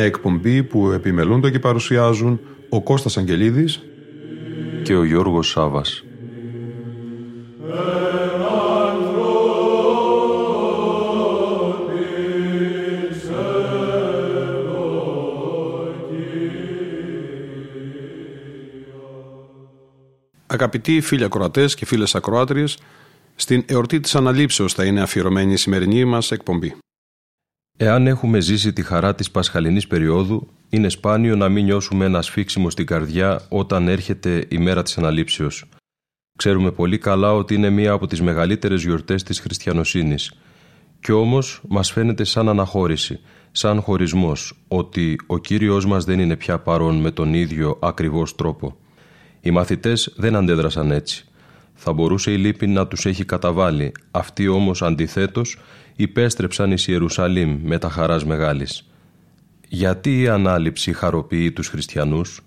Μια εκπομπή που επιμελούνται και παρουσιάζουν ο Κώστας Αγγελίδης και ο Γιώργος Σάβας. Αγαπητοί φίλοι ακροατές και φίλες ακροάτριες, στην εορτή της αναλήψεως θα είναι αφιερωμένη η σημερινή μας εκπομπή. Εάν έχουμε ζήσει τη χαρά της πασχαλινής περίοδου, είναι σπάνιο να μην νιώσουμε ένα σφίξιμο στην καρδιά όταν έρχεται η μέρα της αναλήψεως. Ξέρουμε πολύ καλά ότι είναι μία από τις μεγαλύτερες γιορτές της χριστιανοσύνης. Κι όμως μας φαίνεται σαν αναχώρηση, σαν χωρισμός, ότι ο Κύριος μας δεν είναι πια παρόν με τον ίδιο ακριβώς τρόπο. Οι μαθητές δεν αντέδρασαν έτσι. Θα μπορούσε η λύπη να τους έχει καταβάλει, αυτοί όμως αντιθέτως υπέστρεψαν εις Ιερουσαλήμ με τα χαράς μεγάλης. Γιατί η ανάληψη χαροποιεί τους χριστιανούς;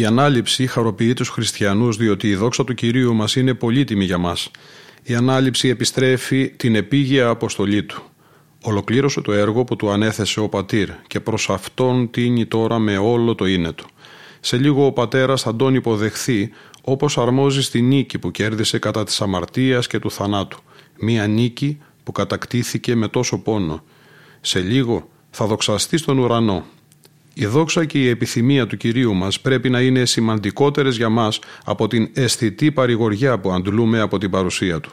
Η ανάληψη χαροποιεί τους χριστιανούς διότι η δόξα του Κυρίου μας είναι πολύτιμη για μας. Η ανάληψη επιστρέφει την επίγεια αποστολή του. Ολοκλήρωσε το έργο που του ανέθεσε ο πατήρ και προς αυτόν τίνει τώρα με όλο το είναι του. Σε λίγο ο πατέρας θα τον υποδεχθεί όπως αρμόζει στη νίκη που κέρδισε κατά της αμαρτίας και του θανάτου. Μία νίκη που κατακτήθηκε με τόσο πόνο. Σε λίγο θα δοξαστεί στον ουρανό. Η δόξα και η επιθυμία του Κυρίου μας πρέπει να είναι σημαντικότερες για μας από την αισθητή παρηγοριά που αντλούμε από την παρουσία Του.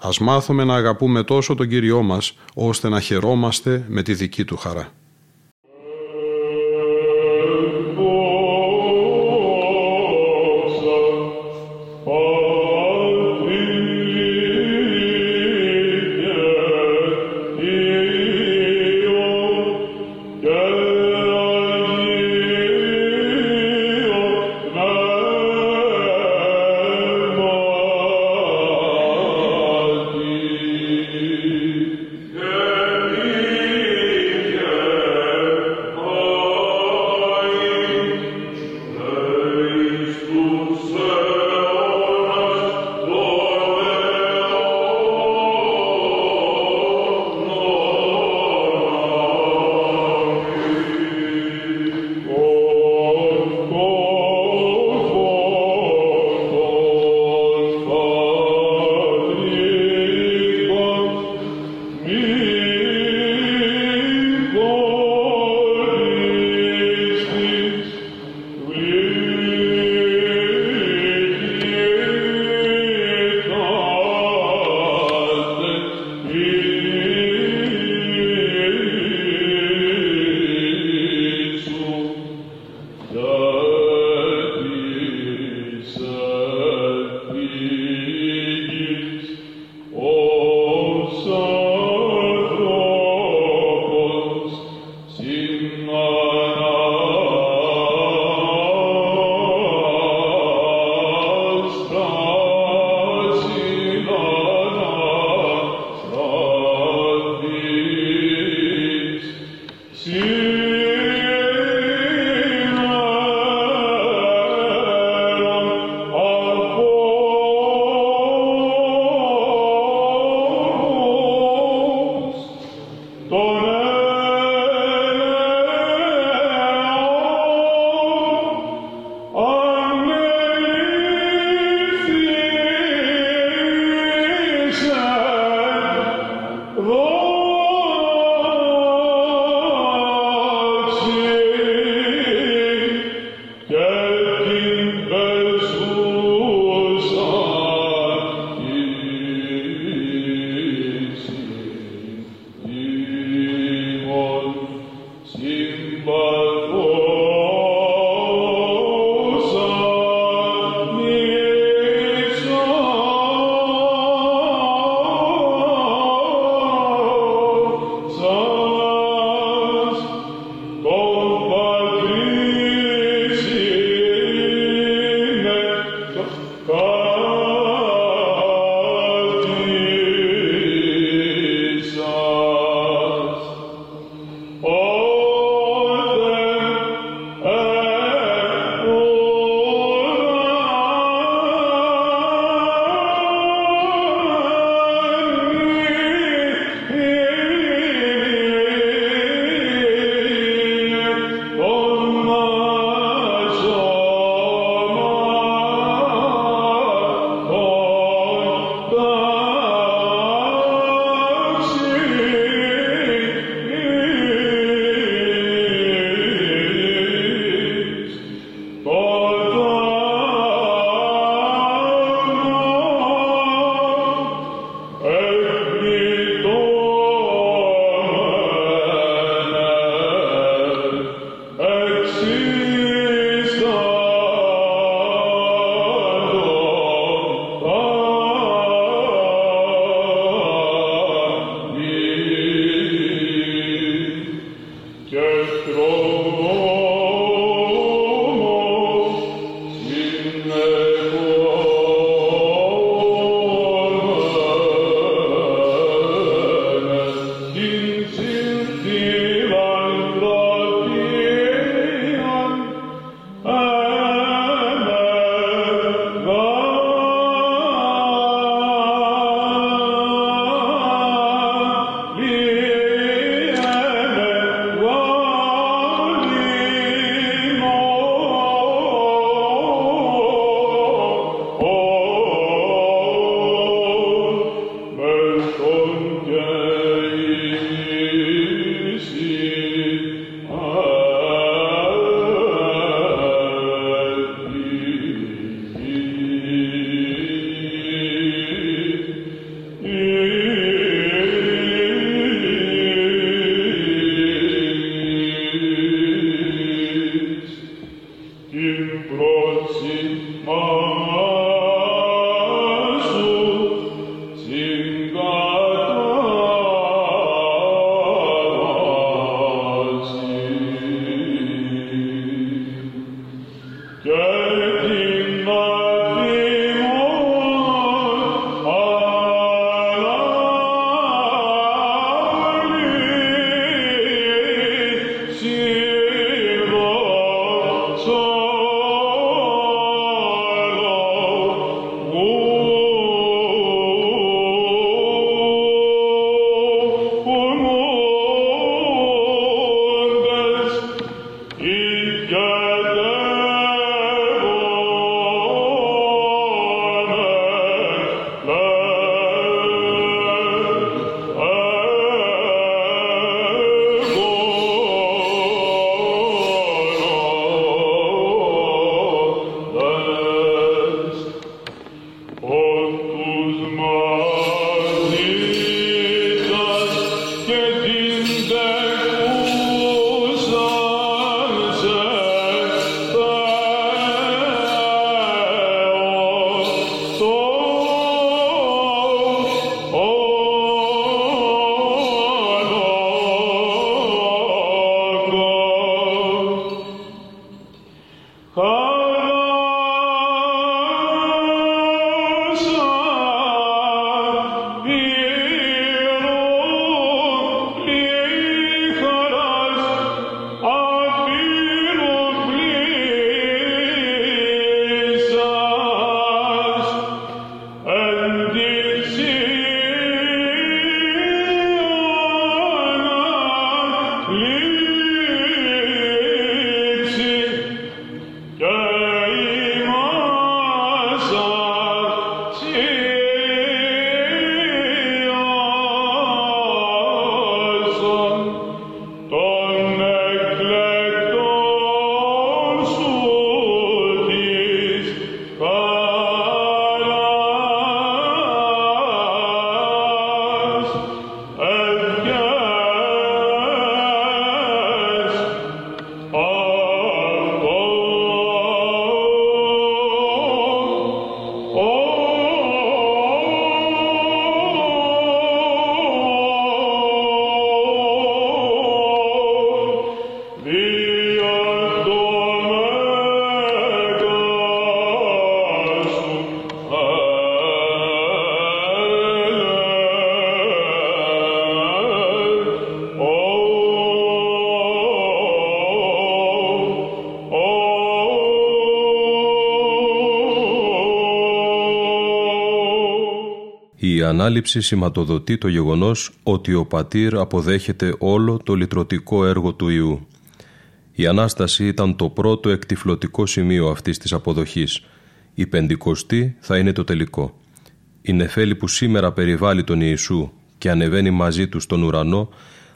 Ας μάθουμε να αγαπούμε τόσο τον Κύριό μας, ώστε να χαιρόμαστε με τη δική Του χαρά. Ανάληψη σηματοδοτεί το γεγονός ότι ο πατήρ αποδέχεται όλο το λυτρωτικό έργο του Ιού. Η Ανάσταση ήταν το πρώτο εκτιφλωτικό σημείο αυτής της αποδοχής. Η Πεντηκοστή θα είναι το τελικό. Η νεφέλη που σήμερα περιβάλλει τον Ιησού και ανεβαίνει μαζί του στον ουρανό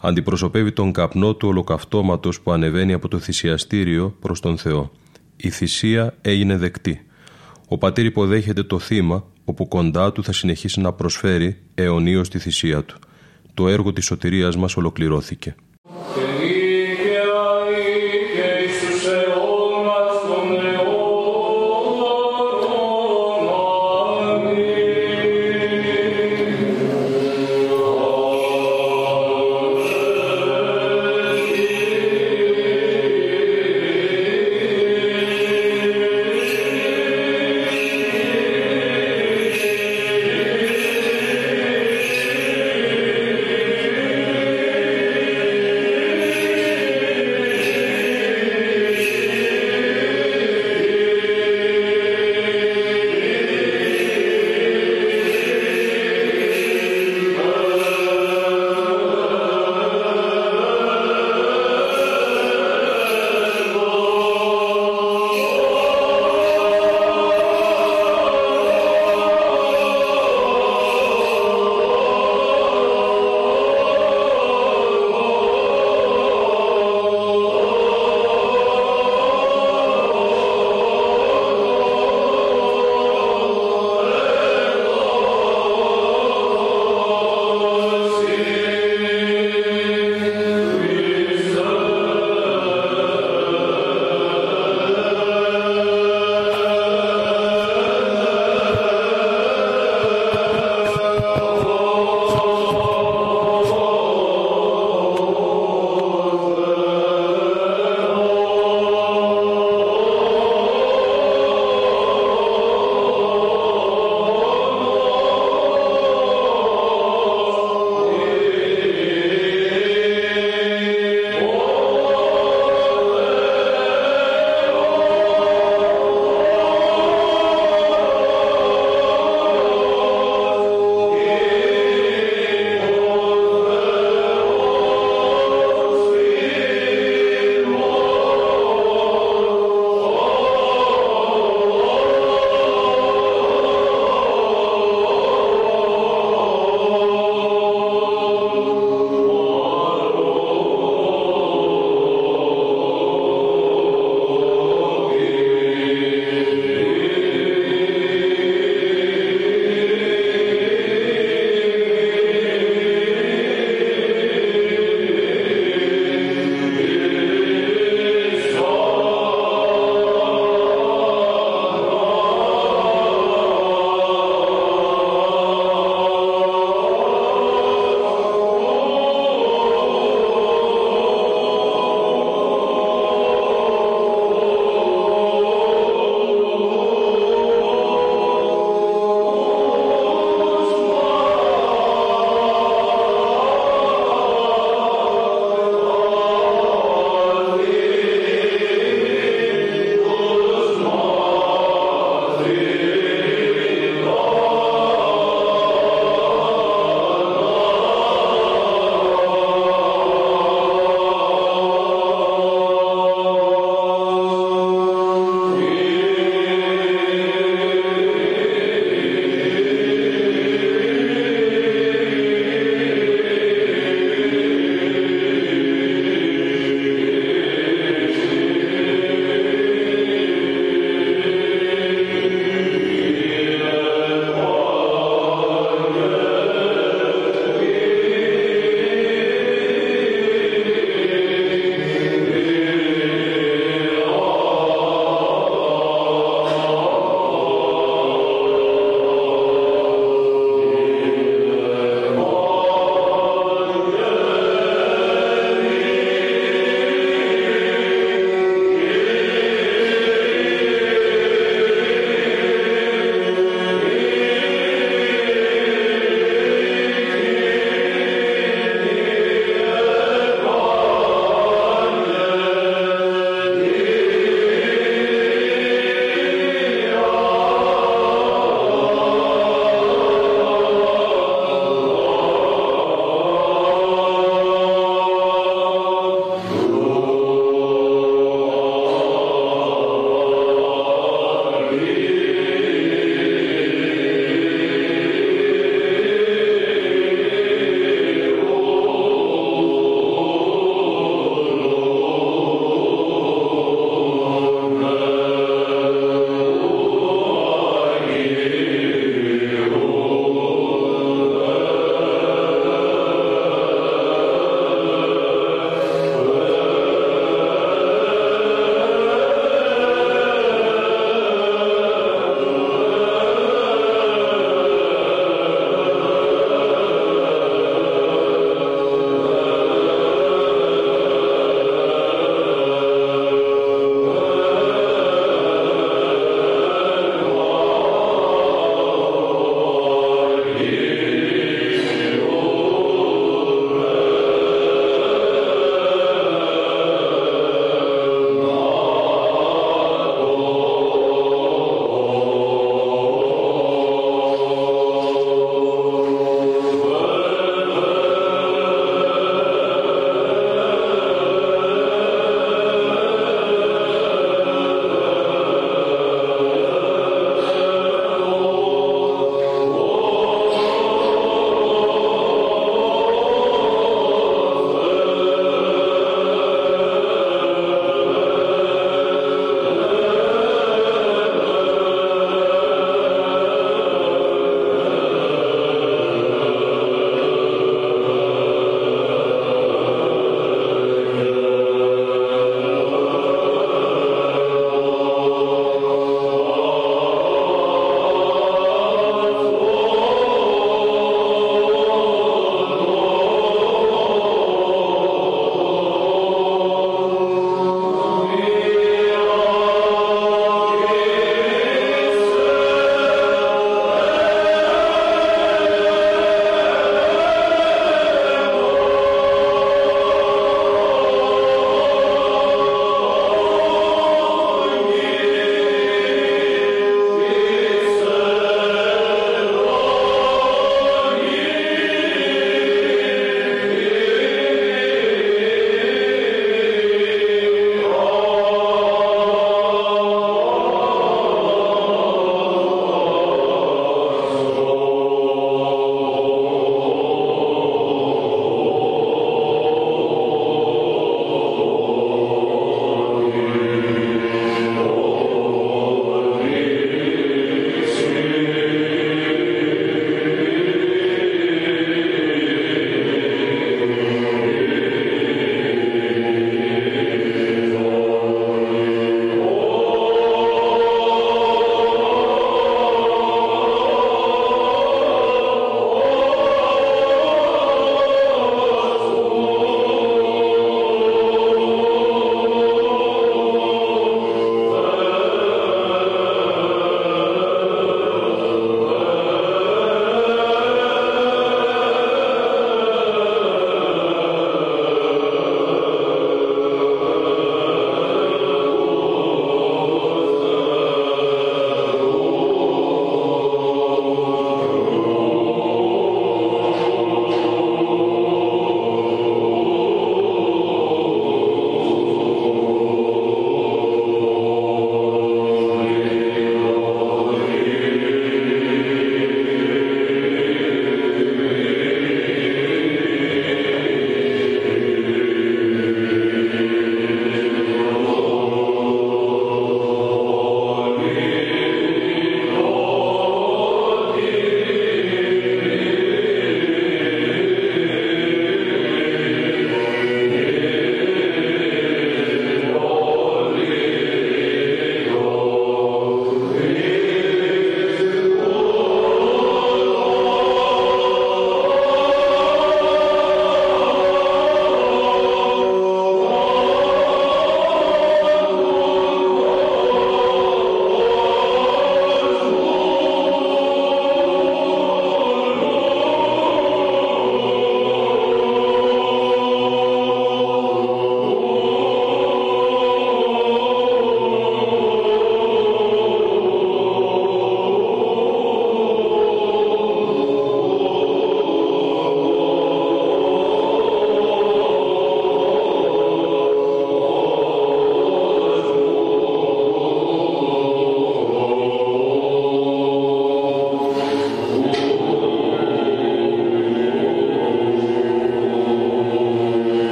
αντιπροσωπεύει τον καπνό του ολοκαυτώματος που ανεβαίνει από το θυσιαστήριο προς τον Θεό. Η θυσία έγινε δεκτή. Ο πατήρ υποδέχεται το θύμα όπου κοντά του θα συνεχίσει να προσφέρει αιωνίως τη θυσία του. Το έργο της σωτηρίας μας ολοκληρώθηκε.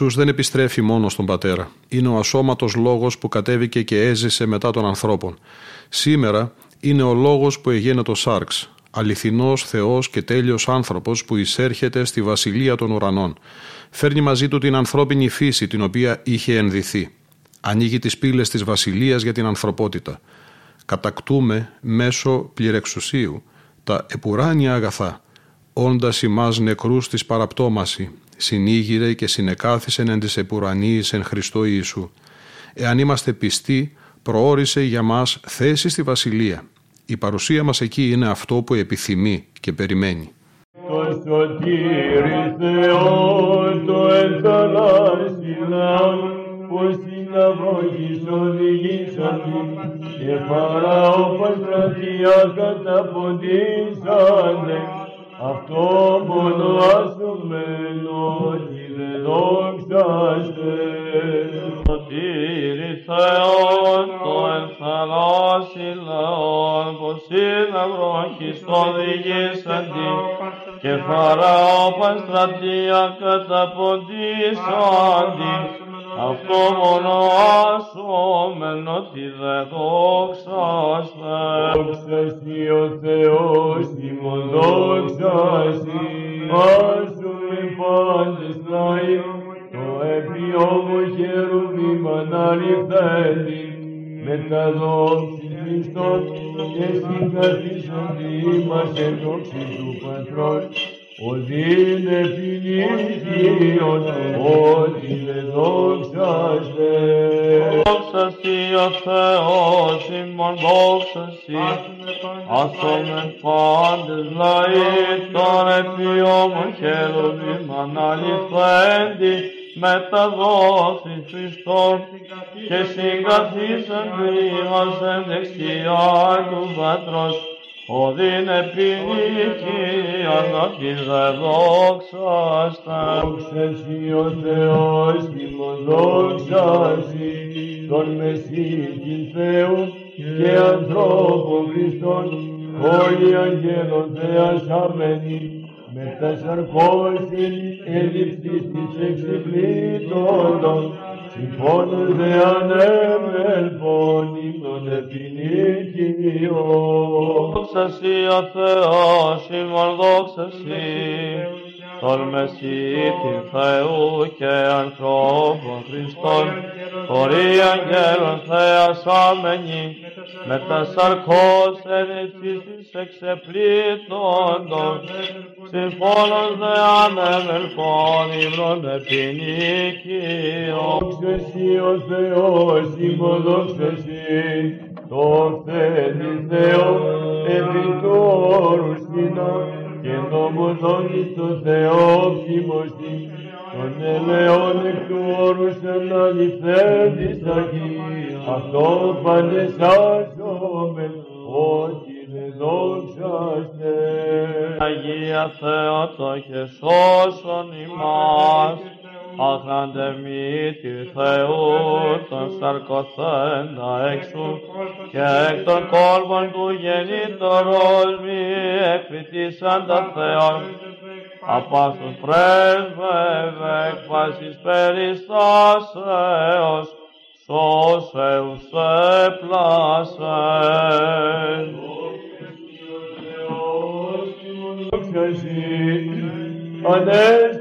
Ιησούς δεν επιστρέφει μόνος στον Πατέρα. Είναι ο ασώματος λόγος που κατέβηκε και έζησε μετά των ανθρώπων. Σήμερα είναι ο λόγος που εγένετο Σάρξ, αληθινός Θεός και τέλειος άνθρωπος που εισέρχεται στη βασιλεία των ουρανών. Φέρνει μαζί του την ανθρώπινη φύση την οποία είχε ενδυθεί. Ανοίγει τις πύλες της βασιλείας για την ανθρωπότητα. Κατακτούμε μέσω πληρεξουσίου τα επουράνια αγαθά, όντας ημάς νεκρούς της παραπτώμαση, συνήγηρε και συνεκάθισεν εν της επουρανίης εν Χριστώ Ιησού. Εάν είμαστε πιστοί, προόρισε για μας θέση στη Βασιλεία. Η παρουσία μας εκεί είναι αυτό που επιθυμεί και περιμένει. Τος σωτήρι Θεός, το ενθανάσιλαν, πως είναι αυγής οδηγήσατε, και φαράω παστρατεία καταποντήσανε, αυτό μόνο ασωμένο και δεν δόξαστε. Σωτήρι Θεόν, το ενθαλάσσι λαόν, πως είναι βρόχης οδηγήσαντι, και φαράω παστρατεία καταποντήσαντι, αυτό μόνο ασώμενο τι δε δόξαστε. Δόξασι ο Θεός ημών δόξασι, άσουμε πάντες λαοί, το επιόμο χερουβήμ αναλυφθένει, με τα δόξης Χριστός και συγκαθίσονται είμαστε δόξη του Πατρός, ότι είναι ποινικίον, ότι είναι δόξαστε. Δόξασι ο Θεός ημών δόξασι, άσομεν πάντες λαοί, τον επιόμον χερουβήμ αναλυφθέντη, με τα δόξης Χριστόν και συγκαθίσανται ημάσεν δεξιά του Πατρός, Οδύνε ποινικίαν ότι δε δόξαστα. Δόξασι ο Θεός ημών δόξασι, τον Μεσίτη Θεούς και ανθρώπων Χριστών, όλοι αγγέλων θεασαμένοι, με τα σαρκώσιν έλλειψης της εξυπλήτωτων, συμφώνων δε ανέμελπων ύμνων επινίκιο. Δόξασι ο Θεός ημών δόξασι, τον Μεσίτη Θεού και ανθρώπων Χριστών, χωρί αγγέλων θεασάμενοι, με τα σαρκός ενίψης της εξεπλήττοντων, συμφώνος δε ανεμελφών ύμνων επινίκιο. Δόξασι ο Θεός ημών δόξασι, το θέλεις Θεό επί του όρους και νομοδόνει το Θεό ψημωστή, τον ελαιόν εκ του όρους αναλυθέντης αγί, αυτό πανεσάζομεν, ότι δεν δόξαστε. Αγία Θεότο και σώσον ημάς, άχραντε μύτη Θεού, τον σαρκοθέντα έξω, και εκ των κόλπων του γεννήτωρος μη εκφυτίσαν τα Θεόν, απάσους πρέσβευε εκ πάσης περιστάσεως, σώσεους επλάσεν. Δόξασι, ανέστης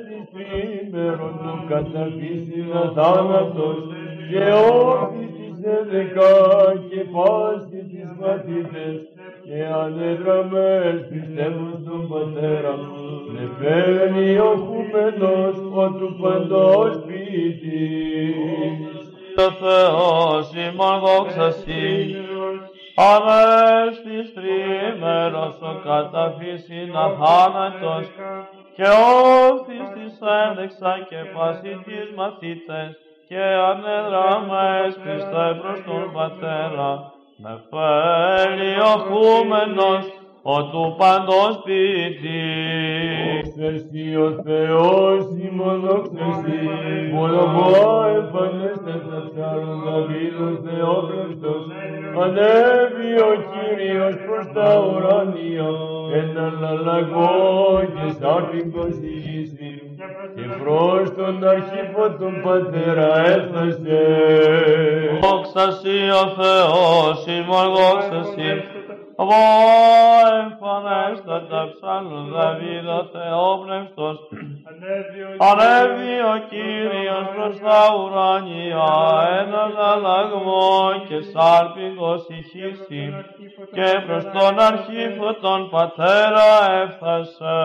τρίμερον του καταφύσιν αθάνατος και όρθις της ενδεκά και πάση τις μαθήτες και ανεδραμές πιστεύουν στον Πατέρα με φέρνει ο χούμενος ο του παντός ποιητής. Ο Θεός ημών δόξασι, Ανέστης τρίμερος ο καταφύσιν αθάνατος και όφης της ένδεξα και πάση τις μαθήτες και ανεδραμές πιστές προς τον Πατέρα με φέρει ο χούμενος ο του παντός ποιητής. Δόξασι ο Θεός ημών δόξασι, μονομοά εμφανέστε τα ψάρων Δαβίδος Θεόκλειστος, ανέβη ο Κύριος προς τα ουράνια, έναν αλλαγό και σάρπικος ηγήσιν, και προς τον αρχήφο τον πατέρα έφτασε. Δόξα σοι ο Θεός ημών, δόξα σοι. Αβώ εμφανέστατα ψάλλον Δαβίδ ο Θεόπνευστος. Ανέβη ο Κύριος προς τα ουράνια, ένας αλλαγμός και σάλπιγος ηχήσει και προς τον αρχήφο τον πατέρα έφτασε.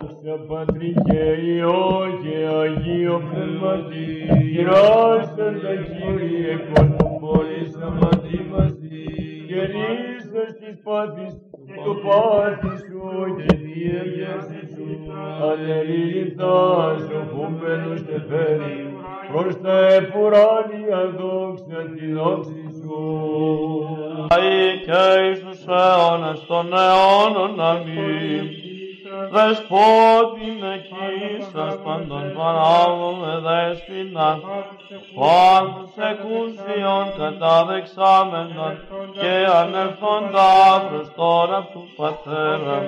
Δόξα Πατρί και Υιό και Αγίο Πνεύματι, γυράσαν τα Κύριε κόσμο πόλης αματήμαστη, και ρίσας της πάθης το πάθη σου και διέγερση σου, αλληλειτά σοφούμενος και φέρει, προς τα επουράνια δόξα τη δόξη σου. Αΐ και εις τους αιώνας των αιώνων αμήν. Δεσπότην εκείσας παντών παράγουμε δέσποινα, πάντως εκούσιον καταδεξάμενον και ανερθόντα προς τώρα του Πατέρα,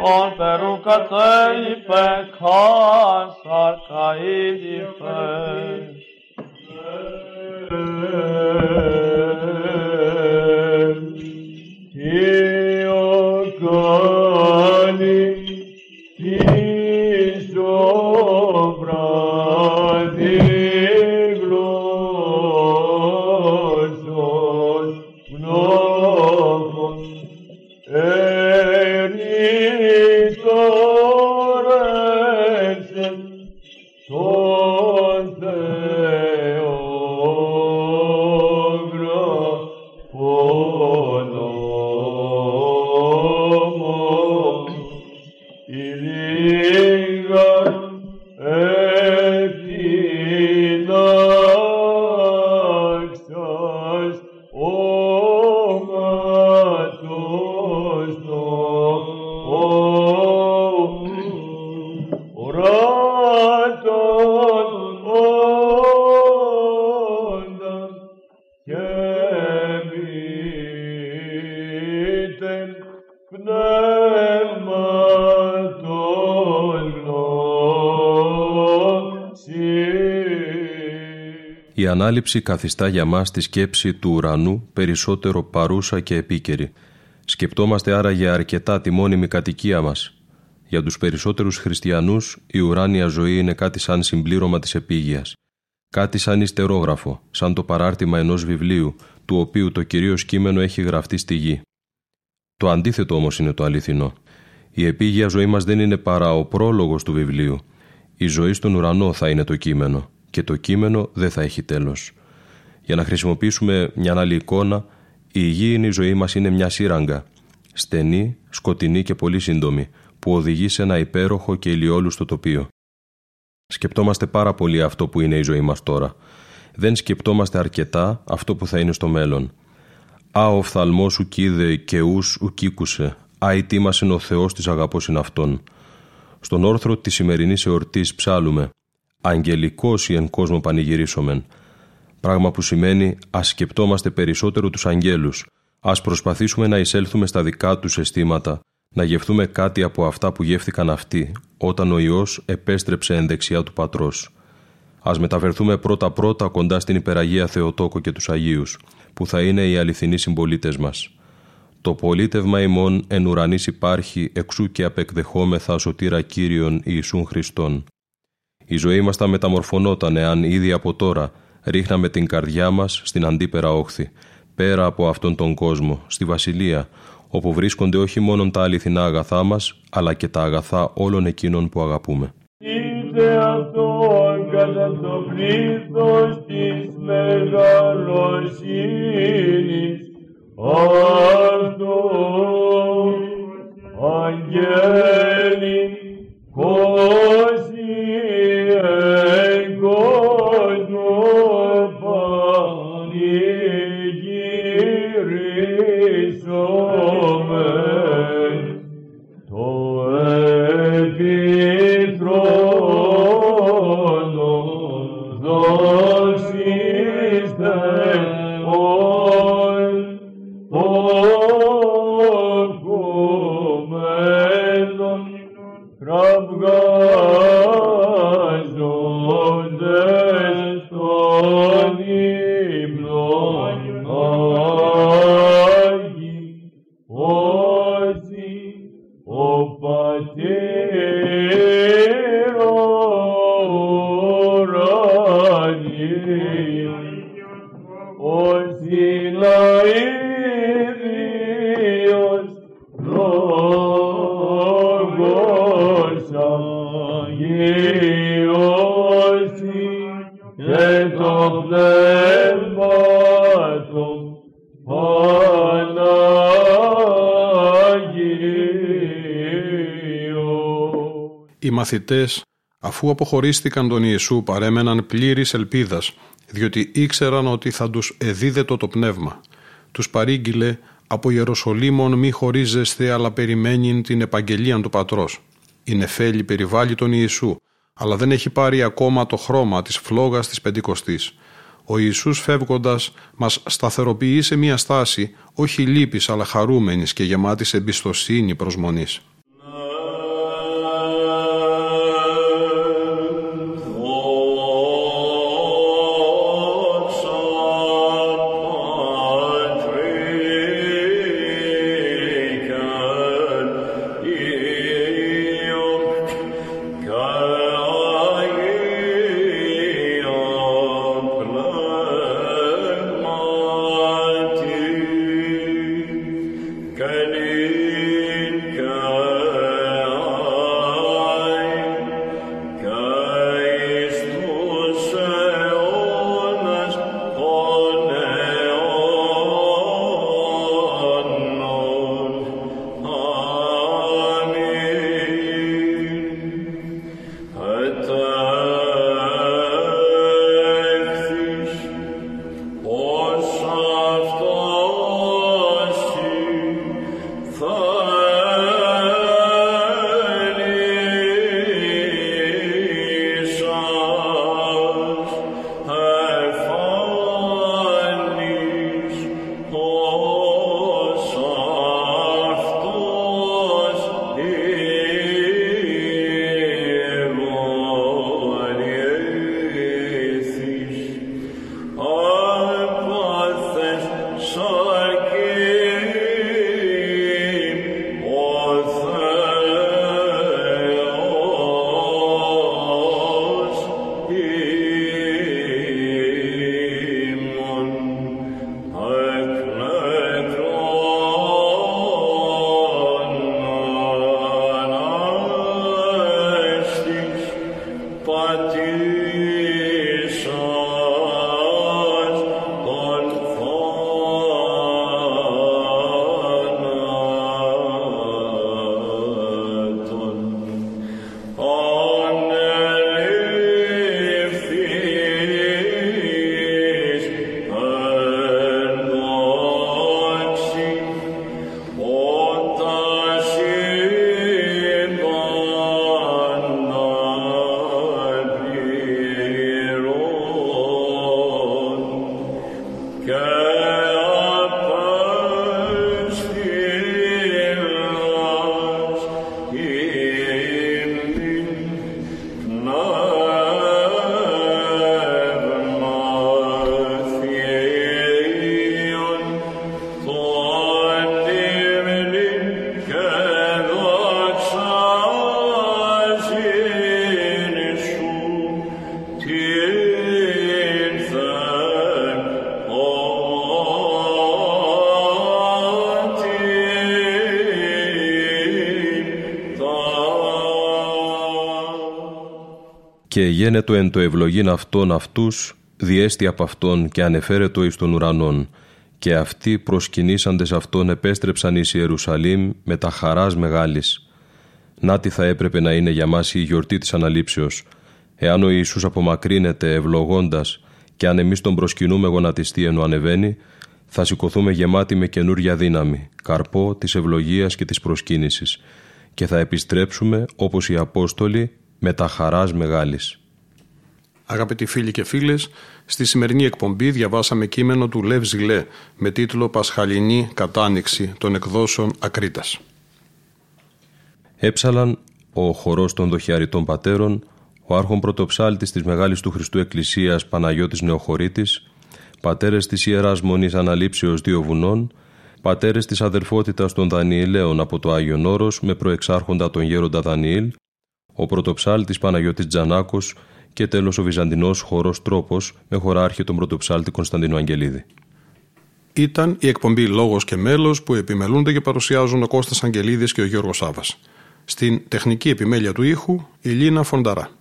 ον περού κατέλειπε κάσαρ καΐδηφες. Τον γνώσης. Η ανάληψη καθιστά για μας τη σκέψη του ουρανού περισσότερο παρούσα και επίκαιρη. Σκεπτόμαστε άραγε αρκετά τη μόνιμη κατοικία μας. Για τους περισσότερους χριστιανούς η ουράνια ζωή είναι κάτι σαν συμπλήρωμα της επίγειας. Κάτι σαν ιστερόγραφο, σαν το παράρτημα ενός βιβλίου, του οποίου το κυρίως κείμενο έχει γραφτεί στη γη. Το αντίθετο όμως είναι το αληθινό. Η επίγεια ζωή μας δεν είναι παρά ο πρόλογος του βιβλίου. Η ζωή στον ουρανό θα είναι το κείμενο και το κείμενο δεν θα έχει τέλος. Για να χρησιμοποιήσουμε μια άλλη εικόνα, η υγιεινή ζωή μας είναι μια σύραγγα, στενή, σκοτεινή και πολύ σύντομη, που οδηγεί σε ένα υπέροχο και ηλιόλουστο τοπίο. Σκεπτόμαστε πάρα πολύ αυτό που είναι η ζωή μας τώρα. Δεν σκεπτόμαστε αρκετά αυτό που θα είναι στο μέλλον. «Α, ο φθαλμός σου κίδε και ους ου κήκουσε, α, η τίμασεν ο Θεός της αγαπώσιν αυτόν». Στον όρθρο της σημερινής εορτής ψάλουμε «Αγγελικός ή εν κόσμο πανηγυρίσομεν», πράγμα που σημαίνει «Ας σκεπτόμαστε περισσότερο τους αγγέλους, ας προσπαθήσουμε να εισέλθουμε στα δικά τους αισθήματα, να γευτούμε κάτι από αυτά που γεύθηκαν αυτοί, όταν ο Υιός επέστρεψε εν δεξιά του Πατρός. Ας μεταφερθούμε πρώτα-πρώτα κοντά στην υπεραγία Θεοτόκο και τους Αγίους, που θα είναι οι αληθινοί συμπολίτες μας. Το πολίτευμα ημών εν ουρανής υπάρχει, εξού και απεκδεχόμεθα σωτήρα Κύριον Ιησούν Χριστόν. Η ζωή μας θα μεταμορφωνόταν εάν ήδη από τώρα ρίχναμε την καρδιά μας στην αντίπερα όχθη, πέρα από αυτόν τον κόσμο, στη Βασιλεία, όπου βρίσκονται όχι μόνο τα αληθινά αγαθά μας, αλλά και τα αγαθά όλων εκείνων που αγαπούμε. Είτε αυτόν κατά το πλήθος της μεγαλοσύνης αυτού αγγέλη κόσι εν μαθητές, αφού αποχωρίστηκαν τον Ιησού, παρέμεναν πλήρης ελπίδας, διότι ήξεραν ότι θα τους εδίδετο το πνεύμα. Τους παρήγγειλε «Από Ιεροσολύμων μη χωρίζεστε, αλλά περιμένει την επαγγελία του Πατρός». Η νεφέλη περιβάλλει τον Ιησού, αλλά δεν έχει πάρει ακόμα το χρώμα της φλόγας της Πεντηκοστής. Ο Ιησούς φεύγοντας μας σταθεροποιεί σε μια στάση όχι λύπης αλλά χαρούμενης και γεμάτης εμπιστοσύνη προσμονής. Και γένετο εν το ευλογήν αυτών αυτούς, διέστη από αυτόν και ανεφέρετο εις των ουρανών, και αυτοί προσκυνήσαντες αυτόν επέστρεψαν εις Ιερουσαλήμ με τα χαράς μεγάλης. Να τι θα έπρεπε να είναι για μας η γιορτή της Αναλήψεως, εάν ο Ιησούς απομακρύνεται ευλογώντας και αν εμείς τον προσκυνούμε γονατιστή ενώ ανεβαίνει, θα σηκωθούμε γεμάτοι με καινούρια δύναμη, καρπό της ευλογίας και της προσκύνησης και θα επιστρέψουμε όπως οι Απόστολοι με τα χαράς μεγάλης. Αγαπητοί φίλοι και φίλες, στη σημερινή εκπομπή διαβάσαμε κείμενο του Λεύ Ζηλέ με τίτλο «Πασχαλινή κατάνοιξη των εκδόσεων Ακρίτας». Έψαλαν ο χορός των δοχιαριτών πατέρων, ο άρχον πρωτοψάλτης της Μεγάλης του Χριστού Εκκλησίας Παναγιώτης Νεοχωρίτης, πατέρες της Ιεράς Μονής Αναλήψεως Δύο Βουνών πατέρες της αδερφότητας των Δανιηλαίων από το Άγιο Όρος με προεξάρχοντα τον γέροντα Δανιήλ, ο πρωτοψάλτης Παναγιώτης Τζανάκος και τέλος ο Βυζαντινός χορός Τρόπος με χωράρχη τον πρωτοψάλτη Κωνσταντίνο Αγγελίδη. Ήταν η εκπομπή Λόγος και Μέλος που επιμελούνται και παρουσιάζουν ο Κώστας Αγγελίδης και ο Γιώργος Σάβας. Στην τεχνική επιμέλεια του ήχου η Λίνα Φονταρά.